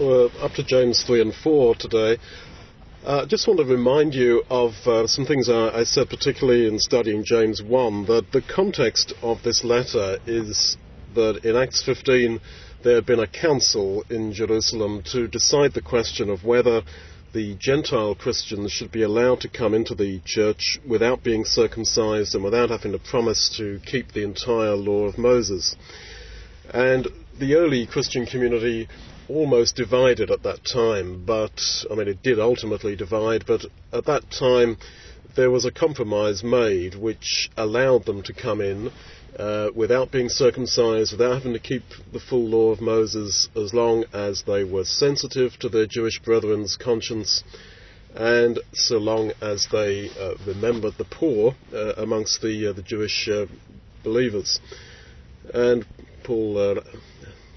We're up to James 3 and 4 today. I uh, just want to remind you of uh, some things I, I, said, particularly in studying James 1, that the context of this letter is that in Acts 15 there had been a council in Jerusalem to decide the question of whether the Gentile Christians should be allowed to come into the church without being circumcised and without having to promise to keep the entire law of Moses. And the early Christian community almost divided at that time, but I mean, it did ultimately divide, but at that time there was a compromise made which allowed them to come in uh, without being circumcised, without having to keep the full law of Moses, as long as they were sensitive to their Jewish brethren's conscience, and so long as they uh, remembered the poor uh, amongst the uh, the Jewish uh, believers. And Paul uh,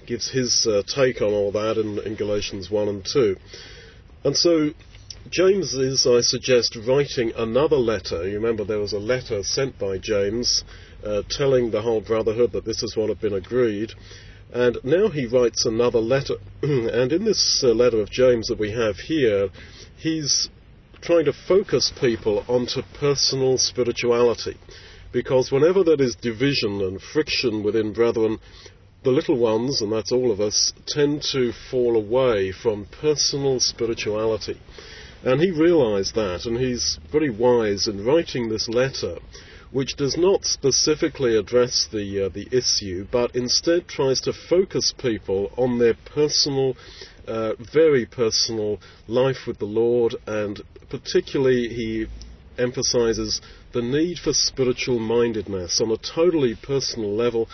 gives his take on all that in, in Galatians 1 and 2. And so James is, I suggest, writing another letter. You remember there was a letter sent by James uh, telling the whole brotherhood that this is what had been agreed. And now he writes another letter. and in this uh, letter of James that we have here, he's trying to focus people onto personal spirituality. Because whenever there is division and friction within brethren, the little ones, and that's all of us, tend to fall away from personal spirituality. And he realized that, and he's very wise in writing this letter which does not specifically address the uh, the issue, but instead tries to focus people on their personal, uh, very personal life with the Lord, and particularly he emphasizes the need for spiritual mindedness on a totally personal level,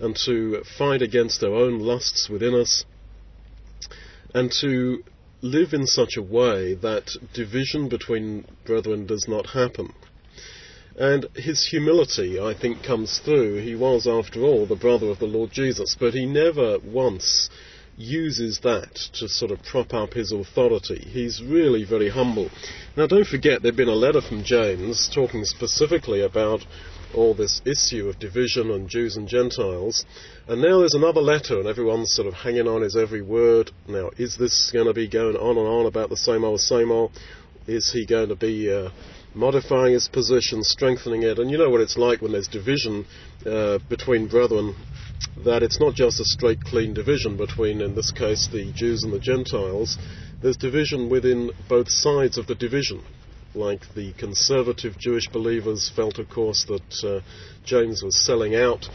and to fight against our own lusts within us, and to live in such a way that division between brethren does not happen. And his humility, I think, comes through. He was, after all, the brother of the Lord Jesus, but he never once uses that to sort of prop up his authority. He's really very humble. Now, don't forget, there'd been a letter from James talking specifically about all this issue of division on Jews and Gentiles. And now there's another letter, and everyone's sort of hanging on his every word. Now, is this going to be going on and on about the same old, same old? Is he going to be uh, modifying his position, strengthening it. And you know what it's like when there's division uh, between brethren, that it's not just a straight, clean division between, in this case, the Jews and the Gentiles. There's division within both sides of the division. Like the conservative Jewish believers felt, of course, that uh, James was selling out,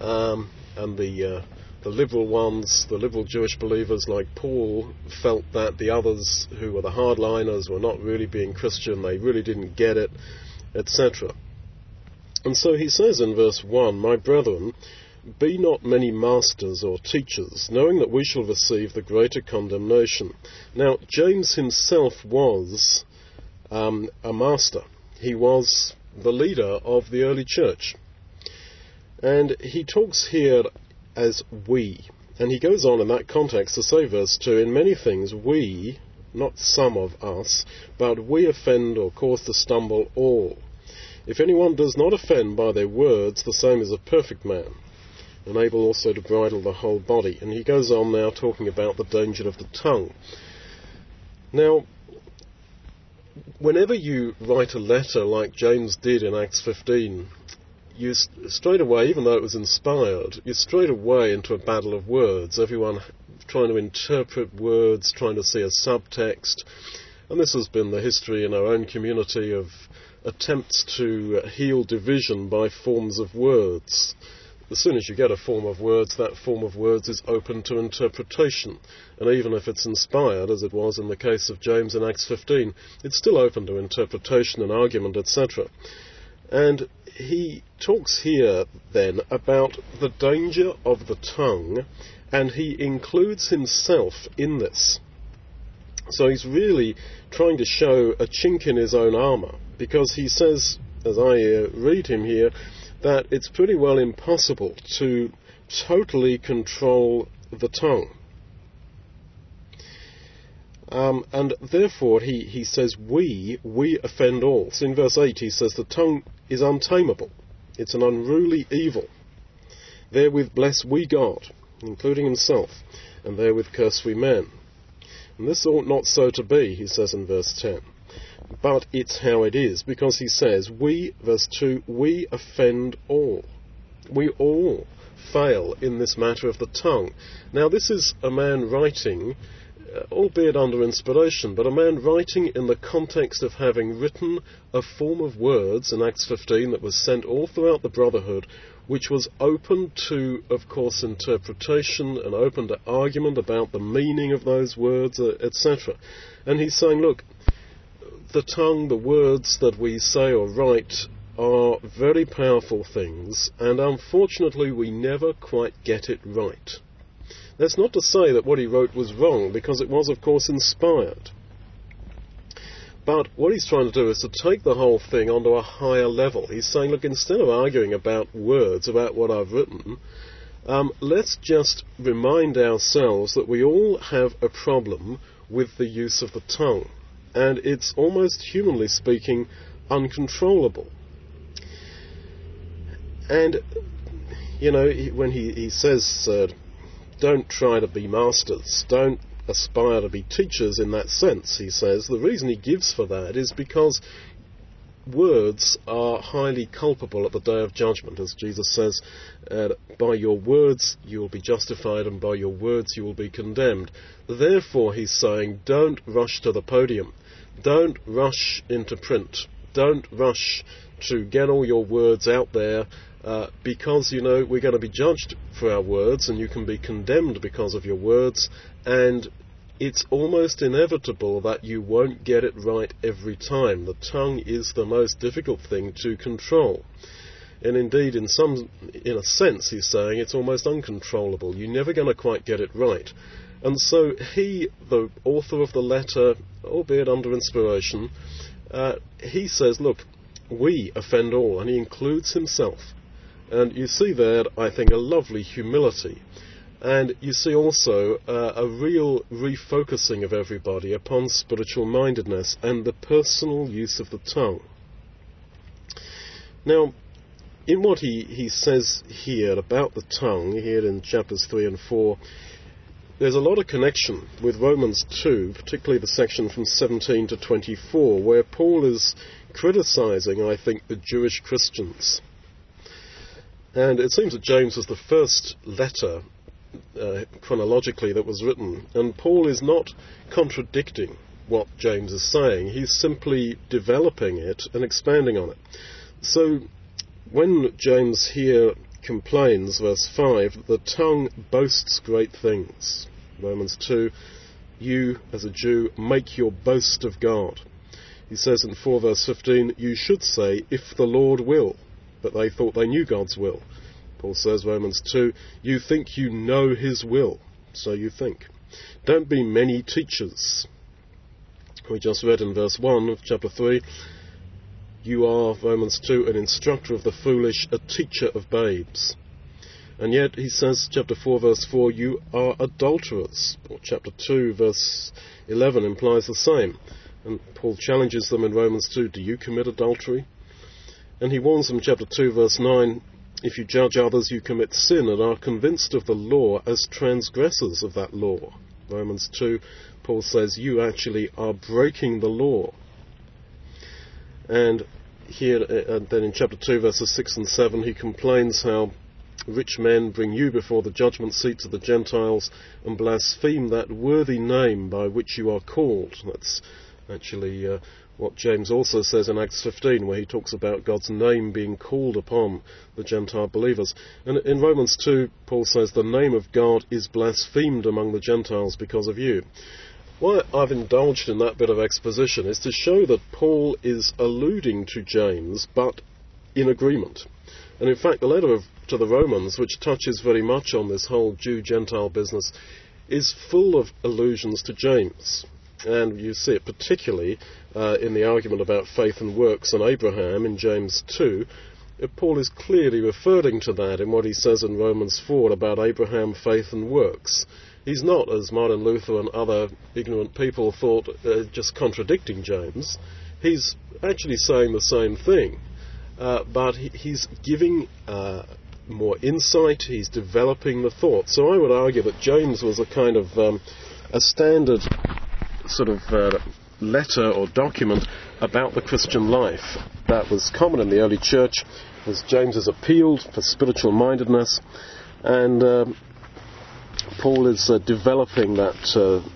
um, and the uh, the liberal ones, the liberal Jewish believers like Paul, felt that the others who were the hardliners were not really being Christian, they really didn't get it, etc. And so he says in verse 1 My brethren, be not many masters or teachers, knowing that we shall receive the greater condemnation. Now, James himself was um, a master, he was the leader of the early church. And he talks here as we. And he goes on in that context to say, verse 2, in many things we, not some of us, but we offend or cause to stumble all. If anyone does not offend by their words, the same is a perfect man, and able also to bridle the whole body. And he goes on now talking about the danger of the tongue. Now, whenever you write a letter like James did in Acts 15, you straight away, even though it was inspired, you straight away into a battle of words. Everyone trying to interpret words, trying to see a subtext. And this has been the history in our own community of attempts to uh, heal division by forms of words. As soon as you get a form of words, that form of words is open to interpretation. And even if it's inspired, as it was in the case of James in Acts 15, it's still open to interpretation and argument, etc. And he talks here then about the danger of the tongue, and he includes himself in this. So he's really trying to show a chink in his own armour, because he says, as I uh, read him here, that it's pretty well impossible to totally control the tongue. Um, and therefore, he, he says, we, we offend all. So in verse 8, he says, the tongue is untamable. It's an unruly evil. Therewith bless we God, including himself, and therewith curse we men. And this ought not so to be, he says in verse 10. But it's how it is, because he says, We, verse 2, we offend all. We all fail in this matter of the tongue. Now, this is a man writing, uh, albeit under inspiration, but a man writing in the context of having written a form of words in Acts 15 that was sent all throughout the brotherhood, which was open to, of course, interpretation and open to argument about the meaning of those words, uh, etc. And he's saying, look, the tongue, the words that we say or write are very powerful things, and unfortunately we never quite get it right. That's not to say that what he wrote was wrong, because it was, of course, inspired. But what he's trying to do is to take the whole thing onto a higher level. He's saying, look, instead of arguing about words, about what I've written, um, let's just remind ourselves that we all have a problem with the use of the tongue. And it's almost humanly speaking uncontrollable. And, you know, when he, he says, uh, don't try to be masters, don't aspire to be teachers in that sense, he says, the reason he gives for that is because words are highly culpable at the day of judgment, as Jesus says, uh, by your words you will be justified, and by your words you will be condemned. Therefore, he's saying, don't rush to the podium, don't rush into print, don't rush to get all your words out there uh, because you know we're going to be judged for our words and you can be condemned because of your words and it's almost inevitable that you won't get it right every time. The tongue is the most difficult thing to control. And indeed, in some, in a sense, he's saying it's almost uncontrollable. You're never going to quite get it right. And so he, the author of the letter, albeit under inspiration, uh, he says, look, we offend all, and he includes himself. And you see there, I think, a lovely humility. And you see also uh, a real refocusing of everybody upon spiritual mindedness and the personal use of the tongue. Now, in what he, he says here about the tongue, here in chapters 3 and 4, there's a lot of connection with Romans 2, particularly the section from 17 to 24, where Paul is criticizing, I think, the Jewish Christians. And it seems that James was the first letter uh, chronologically that was written, and Paul is not contradicting what James is saying, he's simply developing it and expanding on it. So when James here complains, verse 5, the tongue boasts great things. Romans 2, you as a Jew make your boast of God. He says in 4 verse 15, you should say, if the Lord will. But they thought they knew God's will. Paul says, Romans 2, you think you know his will. So you think. Don't be many teachers. We just read in verse 1 of chapter 3, you are, Romans 2, an instructor of the foolish, a teacher of babes. And yet, he says, chapter 4, verse 4, you are adulterers. Or chapter 2, verse 11 implies the same. And Paul challenges them in Romans 2, do you commit adultery? And he warns them, chapter 2, verse 9, if you judge others, you commit sin and are convinced of the law as transgressors of that law. Romans 2, Paul says, you actually are breaking the law. And here, uh, then in chapter 2, verses 6 and 7, he complains how rich men bring you before the judgment seats of the Gentiles and blaspheme that worthy name by which you are called. That's actually uh, what James also says in Acts 15, where he talks about God's name being called upon the Gentile believers. And in Romans 2, Paul says, The name of God is blasphemed among the Gentiles because of you. Why I've indulged in that bit of exposition is to show that Paul is alluding to James, but in agreement. And in fact, the letter of, to the Romans, which touches very much on this whole Jew Gentile business, is full of allusions to James. And you see it particularly uh, in the argument about faith and works and Abraham in James 2. Uh, Paul is clearly referring to that in what he says in Romans 4 about Abraham, faith, and works. He's not, as Martin Luther and other ignorant people thought, uh, just contradicting James. He's actually saying the same thing, uh, but he, he's giving uh, more insight. He's developing the thought. So I would argue that James was a kind of um, a standard sort of uh, letter or document about the Christian life that was common in the early church As James James's appealed for spiritual mindedness, and uh, Paul is uh, developing that uh,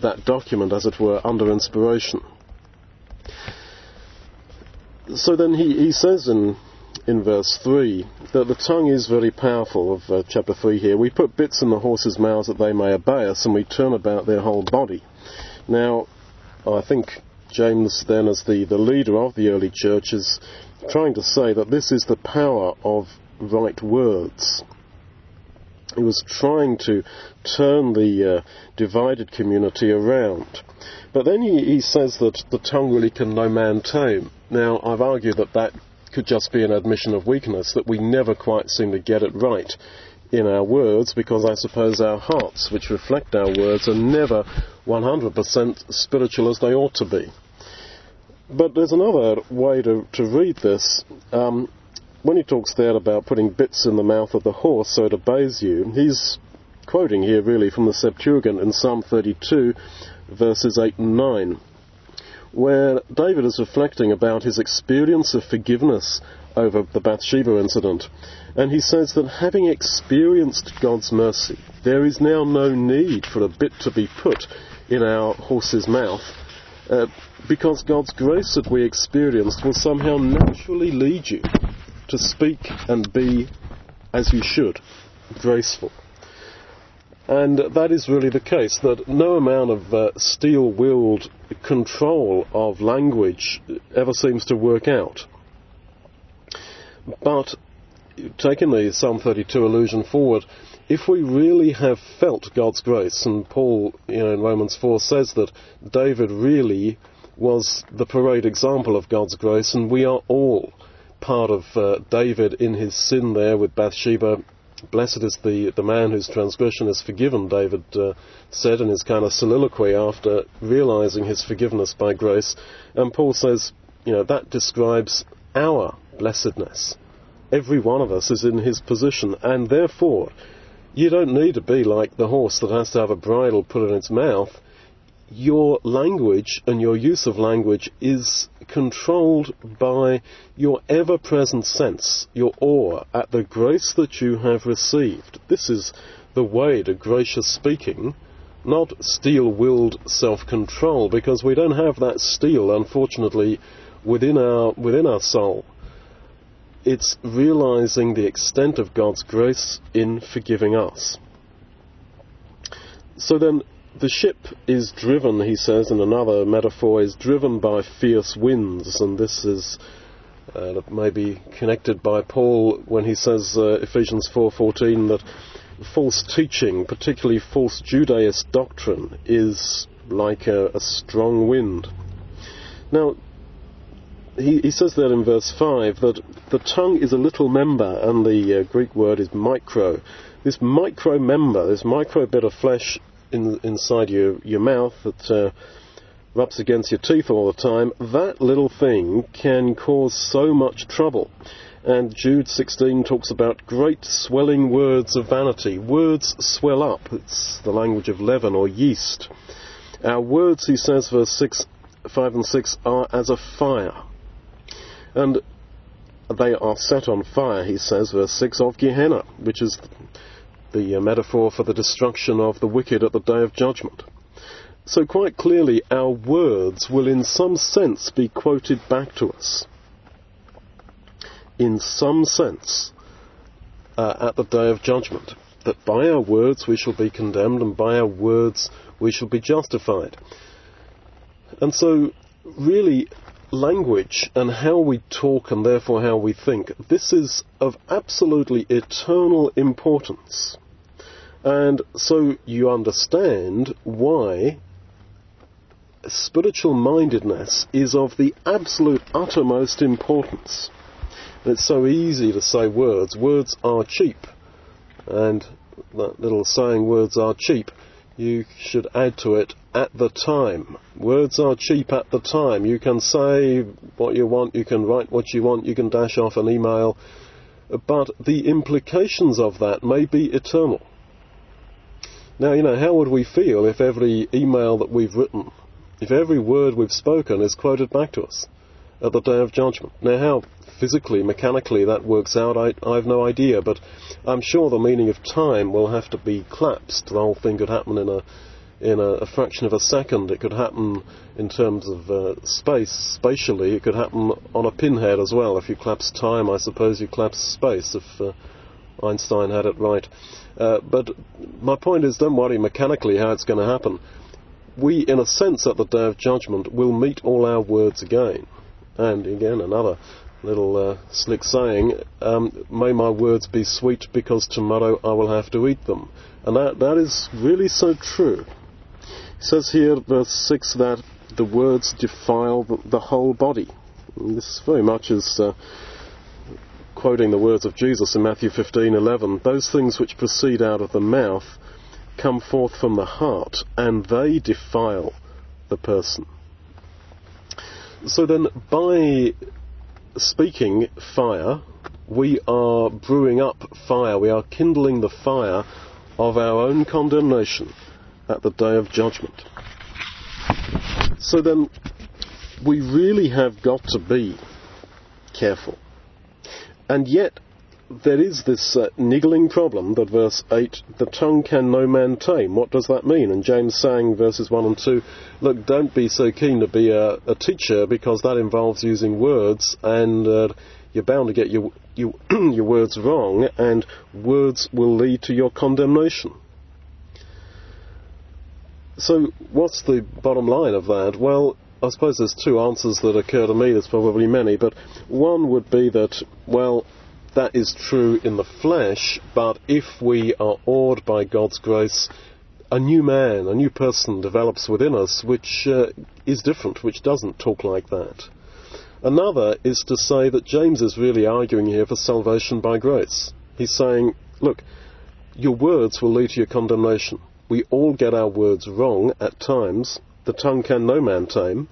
that document, as it were, under inspiration. So then he, he says in in verse 3 that the tongue is very powerful of uh, chapter 3 here. We put bits in the horses' mouths that they may obey us, and we turn about their whole body. Now, I think James, then, as the, the leader of the early church, is trying to say that this is the power of right words. He was trying to turn the uh, divided community around. But then he, he says that the tongue really can no man tame. Now, I've argued that that could just be an admission of weakness, that we never quite seem to get it right in our words because I suppose our hearts, which reflect our words, are never 100% spiritual as they ought to be. But there's another way to, to read this. Um, when he talks there about putting bits in the mouth of the horse so it obeys you, he's quoting here really from the Septuagint in Psalm 32, verses 8 and 9 where David is reflecting about his experience of forgiveness over the Bathsheba incident. And he says that having experienced God's mercy, there is now no need for a bit to be put in our horse's mouth, uh, because God's grace that we experienced will somehow naturally lead you to speak and be as you should, graceful. And that is really the case, that no amount of uh, steel willed control of language ever seems to work out. But taking the Psalm 32 allusion forward, if we really have felt God's grace, and Paul, you know, in Romans 4 says that David really was the parade example of God's grace, and we are all part of uh, David in his sin there with Bathsheba Blessed is the, the man whose transgression is forgiven, David uh, said in his kind of soliloquy after realizing his forgiveness by grace. And Paul says, you know, that describes our blessedness. Every one of us is in his position, and therefore, you don't need to be like the horse that has to have a bridle put in its mouth your language and your use of language is controlled by your ever present sense, your awe at the grace that you have received. This is the way to gracious speaking, not steel willed self control, because we don't have that steel, unfortunately, within our, within our soul. It's realizing the extent of God's grace in forgiving us. So then, the ship is driven, he says in another metaphor, is driven by fierce winds, and this is uh, maybe connected by Paul when he says uh, Ephesians 4:14 that false teaching, particularly false Judaist doctrine, is like a, a strong wind. Now, he, he, says there in verse 5 that the tongue is a little member, and the uh, Greek word is micro. This micro member, this micro bit of flesh, in, inside your, your mouth that uh, rubs against your teeth all the time, that little thing can cause so much trouble. And Jude 16 talks about great swelling words of vanity. Words swell up. It's the language of leaven or yeast. Our words, he says, verse 6, 5 and 6, are as a fire. And they are set on fire, he says, verse 6, of Gehenna, which is the uh, metaphor for the destruction of the wicked at the day of judgment. So, quite clearly, our words will in some sense be quoted back to us. In some sense, uh, at the day of judgment. That by our words we shall be condemned, and by our words we shall be justified. And so, really, language and how we talk and therefore how we think, this is of absolutely eternal importance. And so you understand why spiritual mindedness is of the absolute uttermost importance. It's so easy to say words. Words are cheap. And that little saying, words are cheap, you should add to it at the time. Words are cheap at the time. You can say what you want, you can write what you want, you can dash off an email, but the implications of that may be eternal. Now, you know, how would we feel if every email that we've written if every word we've spoken is quoted back to us at the day of judgment. Now, how physically, mechanically that works out, I, I have no idea, but I'm sure the meaning of time will have to be collapsed. The whole thing could happen in a in a, a, fraction of a second. It could happen in terms of uh, space, spatially. It could happen on a pinhead as well. If you collapse time, I suppose you collapse space, if uh, Einstein had it right. Uh, but my point is, don't worry mechanically how it's going to happen. We, in a sense, at the day of judgment, will meet all our words again. And again, another little uh, slick saying, um, may my words be sweet because tomorrow I will have to eat them. And that, that is really so true. He says here, verse 6, that the words defile the, the whole body. And this very much is uh, quoting the words of Jesus in Matthew 15:11. Those things which proceed out of the mouth come forth from the heart, and they defile the person. So then, by speaking fire, we are brewing up fire, we are kindling the fire of our own condemnation at the day of judgment. So then, we really have got to be careful. And yet, there is this uh, niggling problem that verse 8, the tongue can no man tame. What does that mean? And James saying, verses 1 and 2, look, don't be so keen to be a, a teacher because that involves using words and uh, you're bound to get your, your, your words wrong and words will lead to your condemnation. So, what's the bottom line of that? Well, I suppose there's two answers that occur to me. There's probably many, but one would be that, well, that is true in the flesh, but if we are awed by God's grace, a new man, a new person develops within us which uh, is different, which doesn't talk like that. Another is to say that James is really arguing here for salvation by grace. He's saying, look, your words will lead to your condemnation. We all get our words wrong at times. The tongue can no man tame.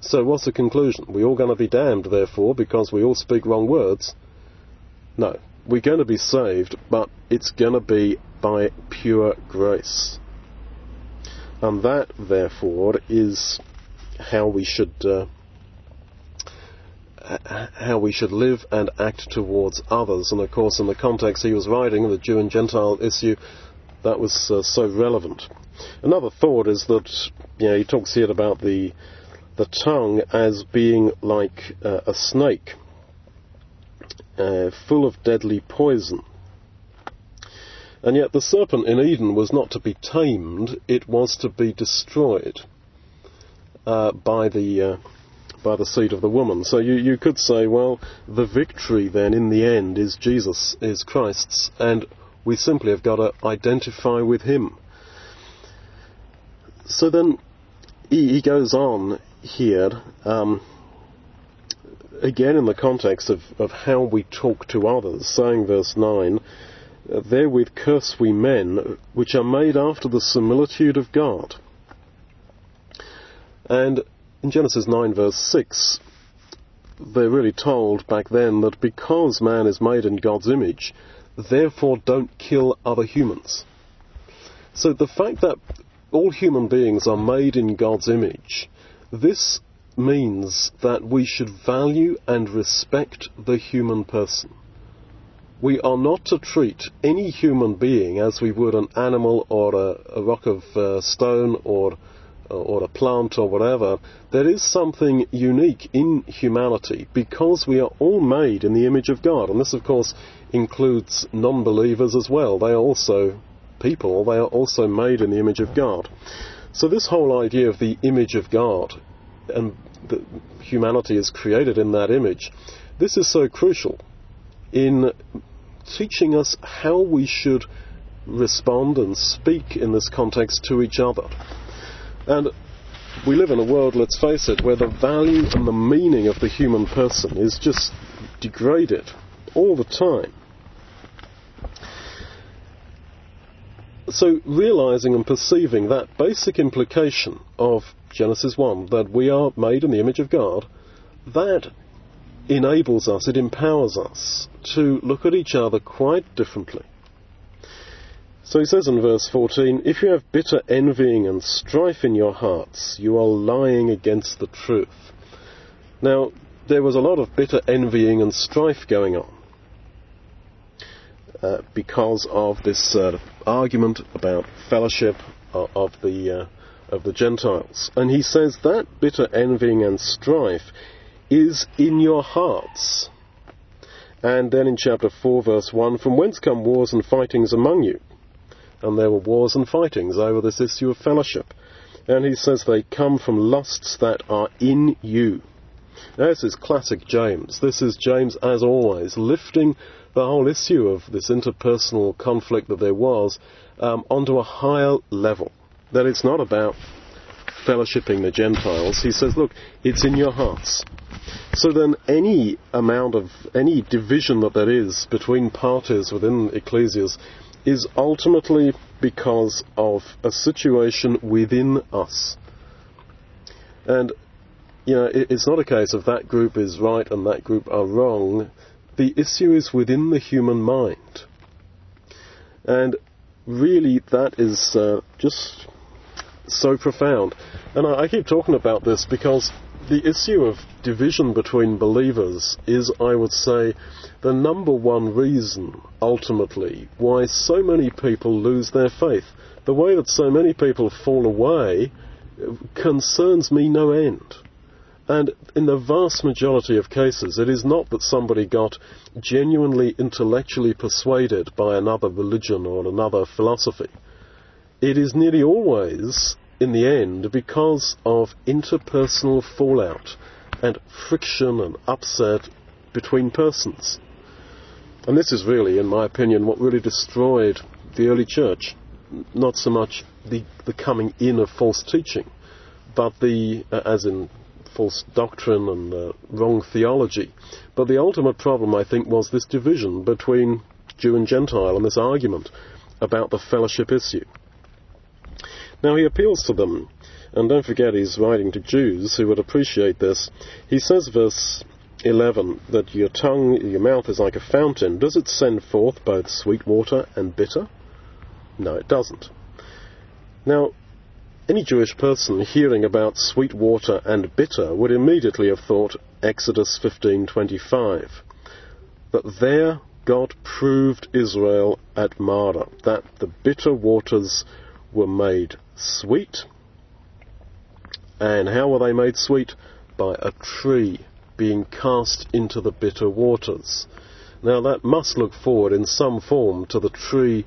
So what's the conclusion? We're all going to be damned, therefore, because we all speak wrong words. No, we're going to be saved, but it's going to be by pure grace. And that, therefore, is how we should uh, how we should live and act towards others. And of course, in the context he was writing, the Jew and Gentile issue, that was uh, so relevant. Another thought is that you know he talks here about the the tongue as being like uh, a snake uh, full of deadly poison. And yet the serpent in Eden was not to be tamed, it was to be destroyed uh, by the uh, by the seed of the woman. So you, you could say, well, the victory then in the end is Jesus, is Christ's, and we simply have got to identify with him. So then he, he goes on here. Um, again in the context of, of how we talk to others, saying verse 9, Therewith curse we men, which are made after the similitude of God. And in Genesis 9 verse 6, they're really told back then that because man is made in God's image, therefore don't kill other humans. So the fact that all human beings are made in God's image, this means that we should value and respect the human person. We are not to treat any human being as we would an animal or a, a rock of uh, stone or or a plant or whatever. There is something unique in humanity because we are all made in the image of God, and this, of course, includes non-believers as well. They are also people. They are also made in the image of God. So this whole idea of the image of God and that humanity is created in that image. This is so crucial in teaching us how we should respond and speak in this context to each other. And we live in a world, let's face it, where the value and the meaning of the human person is just degraded all the time. So, realizing and perceiving that basic implication of Genesis 1, that we are made in the image of God, that enables us, it empowers us to look at each other quite differently. So he says in verse 14, If you have bitter envying and strife in your hearts, you are lying against the truth. Now, there was a lot of bitter envying and strife going on uh, because of this uh, argument about fellowship of, of the uh, of the Gentiles, and he says that bitter envying and strife is in your hearts. And then in chapter 4, verse 1, from whence come wars and fightings among you? And there were wars and fightings over this issue of fellowship. And he says they come from lusts that are in you. Now, this is classic James. This is James, as always, lifting the whole issue of this interpersonal conflict that there was um, onto a higher level. That it's not about fellowshipping the Gentiles. He says, look, it's in your hearts. So then, any amount of any division that there is between parties within ecclesias is ultimately because of a situation within us. And you know, it's not a case of that group is right and that group are wrong. The issue is within the human mind. And really, that is uh, just so profound. And I, I keep talking about this because the issue of division between believers is, I would say, the number one reason, ultimately, why so many people lose their faith. The way that so many people fall away concerns me no end. And in the vast majority of cases, it is not that somebody got genuinely intellectually persuaded by another religion or another philosophy. It is nearly always in the end because of interpersonal fallout and friction and upset between persons. And this is really, in my opinion, what really destroyed the early church. Not so much the, the coming in of false teaching, but the, uh, as in false doctrine and uh, wrong theology. But the ultimate problem, I think, was this division between Jew and Gentile and this argument about the fellowship issue. Now he appeals to them, and don't forget he's writing to Jews who would appreciate this. He says, verse 11, that your tongue, your mouth is like a fountain. Does it send forth both sweet water and bitter? No, it doesn't. Now, any Jewish person hearing about sweet water and bitter would immediately have thought Exodus 15:25 that there God proved Israel at Marah that the bitter waters were made sweet. And how were they made sweet? By a tree being cast into the bitter waters. Now that must look forward in some form to the tree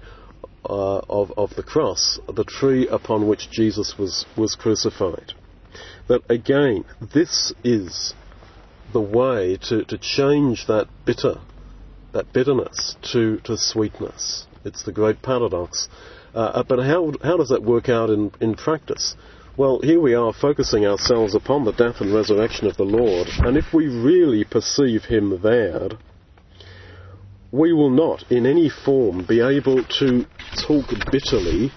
uh, of, of the cross, the tree upon which Jesus was, was crucified. That again, this is the way to, to change that bitter, that bitterness to, to sweetness. It's the great paradox uh, but how, how does that work out in, in practice? Well, here we are focusing ourselves upon the death and resurrection of the Lord, and if we really perceive Him there, we will not in any form be able to talk bitterly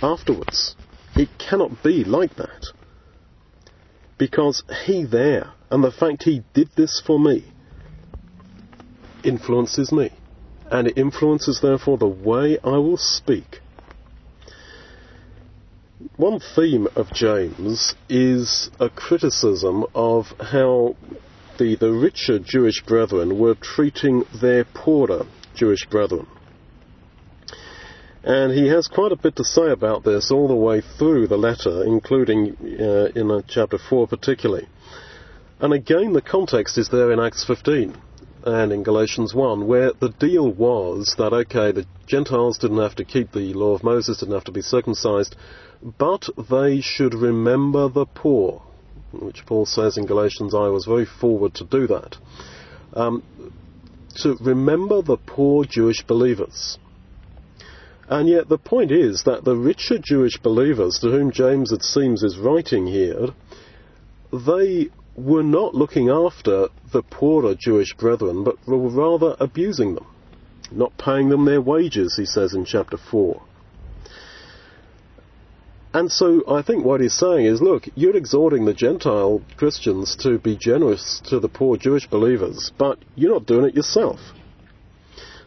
afterwards. It cannot be like that. Because He there, and the fact He did this for me, influences me. And it influences, therefore, the way I will speak one theme of James is a criticism of how the, the richer Jewish brethren were treating their poorer Jewish brethren. And he has quite a bit to say about this all the way through the letter, including uh, in chapter 4 particularly. And again, the context is there in Acts 15 and in Galatians 1, where the deal was that, okay, the Gentiles didn't have to keep the law of Moses, didn't have to be circumcised, but they should remember the poor, which Paul says in Galatians, I was very forward to do that. Um, to remember the poor Jewish believers. And yet the point is that the richer Jewish believers to whom James, it seems, is writing here, they were not looking after the poorer Jewish brethren, but were rather abusing them, not paying them their wages, he says in chapter 4. And so I think what he's saying is, look, you're exhorting the Gentile Christians to be generous to the poor Jewish believers, but you're not doing it yourself.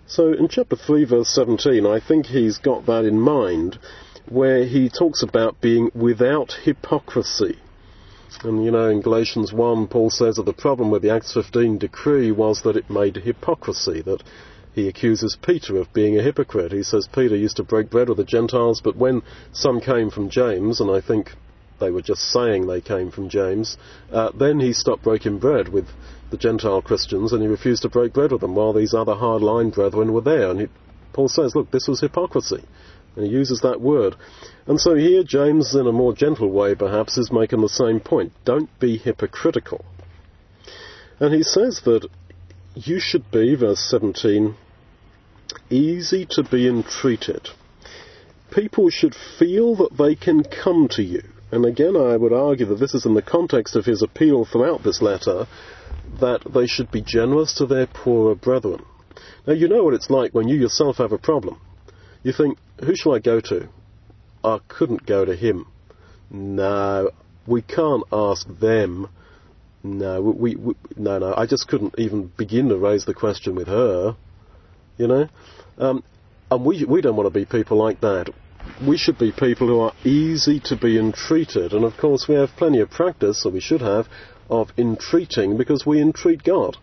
So in chapter 3 verse 17, I think he's got that in mind where he talks about being without hypocrisy. And you know, in Galatians 1, Paul says that the problem with the Acts 15 decree was that it made hypocrisy, that he accuses Peter of being a hypocrite. He says Peter used to break bread with the Gentiles, but when some came from James, and I think they were just saying they came from James, uh, then he stopped breaking bread with the Gentile Christians and he refused to break bread with them while these other hard-line brethren were there. And he, Paul says, look, this was hypocrisy. And he uses that word. And so here James, in a more gentle way perhaps, is making the same point. Don't be hypocritical. And he says that you should be, verse 17, easy to be entreated. People should feel that they can come to you. And again, I would argue that this is in the context of his appeal throughout this letter that they should be generous to their poorer brethren. Now, you know what it's like when you yourself have a problem. You think, who shall I go to? I couldn't go to him. No, we can't ask them. No, we, we, no, no. I just couldn't even begin to raise the question with her. You know, um, and we we don't want to be people like that. We should be people who are easy to be entreated, and of course we have plenty of practice, or we should have, of entreating because we entreat God,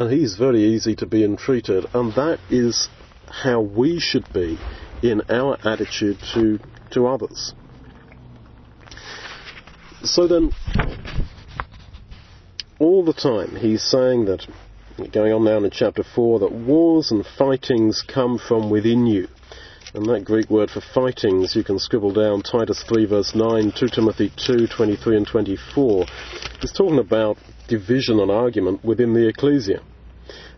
and He's very easy to be entreated, and that is how we should be in our attitude to to others. So then, all the time he's saying that going on now in chapter 4, that wars and fightings come from within you. And that Greek word for fightings, you can scribble down Titus 3 verse 9, 2 Timothy 2, 23 and 24. He's talking about division and argument within the ecclesia.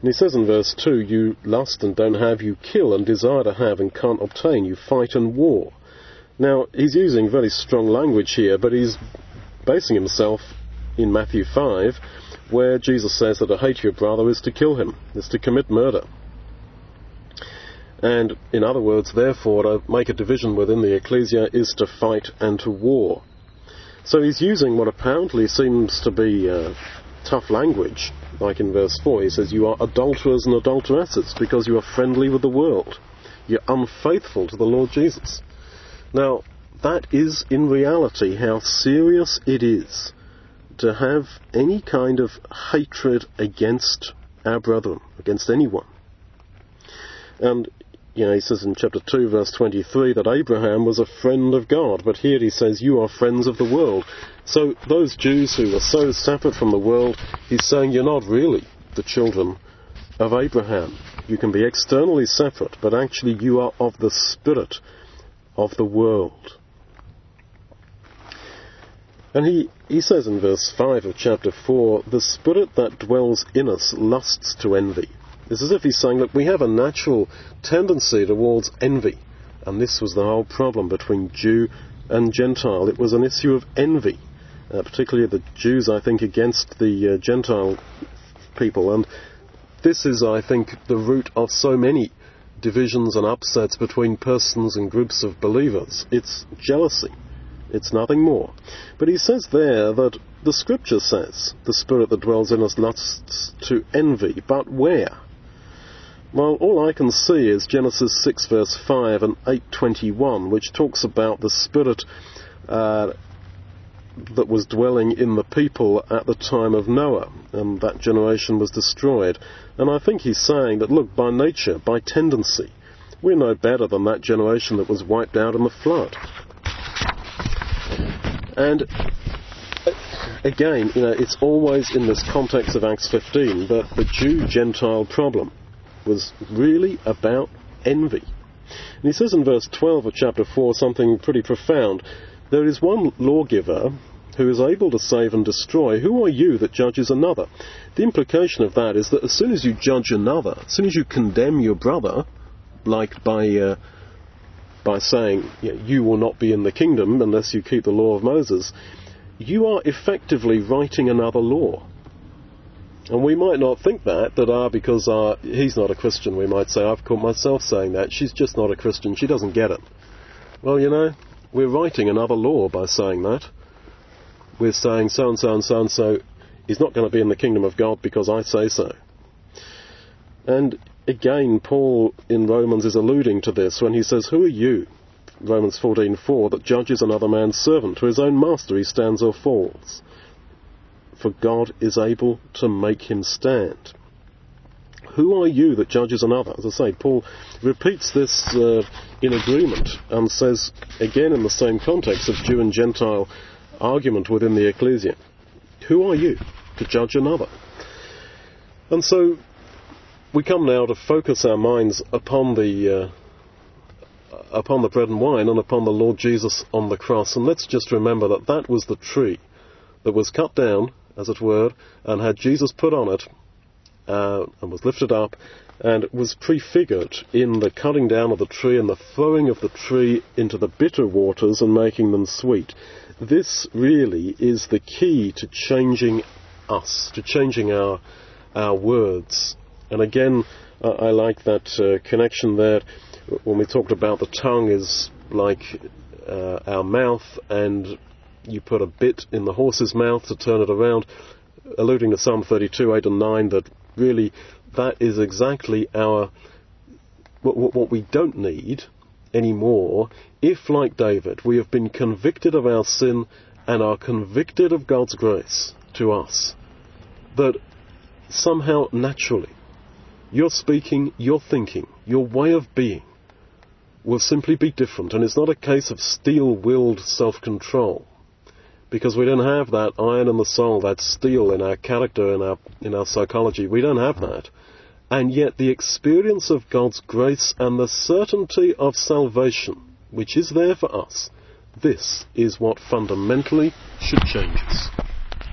And he says in verse 2, you lust and don't have, you kill and desire to have and can't obtain, you fight and war. Now, he's using very strong language here, but he's basing himself in Matthew 5 where Jesus says that to hate your brother is to kill him, is to commit murder. And in other words, therefore, to make a division within the ecclesia is to fight and to war. So he's using what apparently seems to be uh, tough language, like in verse 4. He says, You are adulterers and adulteresses because you are friendly with the world. You're unfaithful to the Lord Jesus. Now, that is in reality how serious it is to have any kind of hatred against our brethren, against anyone. And, you know, he says in chapter 2, verse 23, that Abraham was a friend of God, but here he says, You are friends of the world. So those Jews who are so separate from the world, he's saying, You're not really the children of Abraham. You can be externally separate, but actually you are of the spirit of the world. And he, he says in verse 5 of chapter 4, the spirit that dwells in us lusts to envy. It's as if he's saying, look, we have a natural tendency towards envy. And this was the whole problem between Jew and Gentile. It was an issue of envy, uh, particularly the Jews, I think, against the uh, Gentile people. And this is, I think, the root of so many divisions and upsets between persons and groups of believers. It's jealousy. It's nothing more. But he says there that the scripture says the spirit that dwells in us lusts to envy, but where? Well, all I can see is Genesis 6 verse 5 and 8.21, which talks about the spirit uh, that was dwelling in the people at the time of Noah, and that generation was destroyed. And I think he's saying that, look, by nature, by tendency, we're no better than that generation that was wiped out in the flood. And again, you know, it's always in this context of Acts 15, but the Jew-Gentile problem was really about envy. And he says in verse 12 of chapter 4 something pretty profound. There is one lawgiver who is able to save and destroy. Who are you that judges another? The implication of that is that as soon as you judge another, as soon as you condemn your brother, like by uh, by saying you will not be in the kingdom unless you keep the law of Moses, you are effectively writing another law. And we might not think that, that ah, because uh, he's not a Christian, we might say, I've caught myself saying that. She's just not a Christian. She doesn't get it. Well, you know, we're writing another law by saying that. We're saying so and so and so and so is not going to be in the kingdom of God because I say so. And again, Paul in Romans is alluding to this when he says, Who are you, Romans 14:4, that judges another man's servant? To his own master he stands or falls. For God is able to make him stand. Who are you that judges another? As I say, Paul repeats this uh, in agreement and says again in the same context of Jew and Gentile argument within the ecclesia. Who are you to judge another? And so we come now to focus our minds upon the uh, upon the bread and wine and upon the Lord Jesus on the cross. And let's just remember that that was the tree that was cut down, as it were, and had Jesus put on it uh, and was lifted up and was prefigured in the cutting down of the tree and the throwing of the tree into the bitter waters and making them sweet. This really is the key to changing us, to changing our our words. And again, uh, I like that uh, connection there when we talked about the tongue is like uh, our mouth, and you put a bit in the horse's mouth to turn it around, alluding to Psalm 32, 8 and 9, that really that is exactly our what, what we don't need anymore if, like David, we have been convicted of our sin and are convicted of God's grace to us. That somehow naturally your speaking, your thinking, your way of being will simply be different. And it's not a case of steel willed self control. Because we don't have that iron in the soul, that steel in our character, in our, in our psychology. We don't have that. And yet the experience of God's grace and the certainty of salvation, which is there for us, this is what fundamentally should change us.